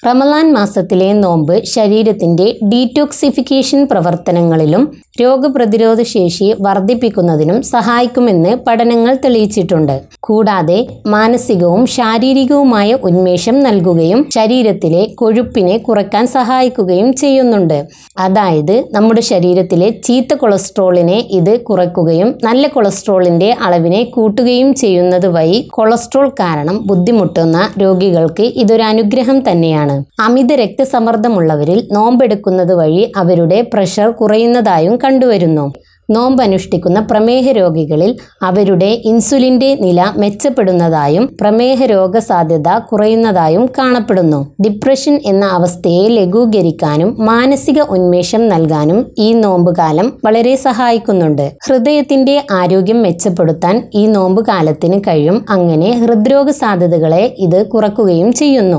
റമലാൻ മാസത്തിലെ നോമ്പ് ശരീരത്തിന്റെ ഡീറ്റോക്സിഫിക്കേഷൻ പ്രവർത്തനങ്ങളിലും രോഗപ്രതിരോധ ശേഷി വർദ്ധിപ്പിക്കുന്നതിനും സഹായിക്കുമെന്ന് പഠനങ്ങൾ തെളിയിച്ചിട്ടുണ്ട്. കൂടാതെ മാനസികവും ശാരീരികവുമായ ഉന്മേഷം നൽകുകയും ശരീരത്തിലെ കൊഴുപ്പിനെ കുറയ്ക്കാൻ സഹായിക്കുകയും ചെയ്യുന്നുണ്ട്. അതായത് നമ്മുടെ ശരീരത്തിലെ ചീത്ത കൊളസ്ട്രോളിനെ ഇത് കുറയ്ക്കുകയും നല്ല കൊളസ്ട്രോളിന്റെ അളവിനെ കൂട്ടുകയും ചെയ്യുന്നത് വഴി കൊളസ്ട്രോൾ കാരണം ബുദ്ധിമുട്ടുന്ന രോഗികൾക്ക് ഇതൊരു അനുഗ്രഹം തന്നെയാണ്. അമിത രക്തസമ്മർദ്ദമുള്ളവരിൽ നോമ്പെടുക്കുന്നത് വഴി അവരുടെ പ്രഷർ കുറയുന്നതായും കണ്ടുവരുന്നു. നോമ്പ് അനുഷ്ഠിക്കുന്ന പ്രമേഹ രോഗികളിൽ അവരുടെ ഇൻസുലിന്റെ നില മെച്ചപ്പെടുന്നതായും പ്രമേഹ രോഗ സാധ്യത കുറയുന്നതായും കാണപ്പെടുന്നു. ഡിപ്രഷൻ എന്ന അവസ്ഥയെ ലഘൂകരിക്കാനും മാനസിക ഉന്മേഷം നൽകാനും ഈ നോമ്പുകാലം വളരെ സഹായിക്കുന്നുണ്ട്. ഹൃദയത്തിന്റെ ആരോഗ്യം മെച്ചപ്പെടുത്താൻ ഈ നോമ്പുകാലത്തിന് കഴിയും. അങ്ങനെ ഹൃദ്രോഗ സാധ്യതകളെ ഇത് കുറക്കുകയും ചെയ്യുന്നു.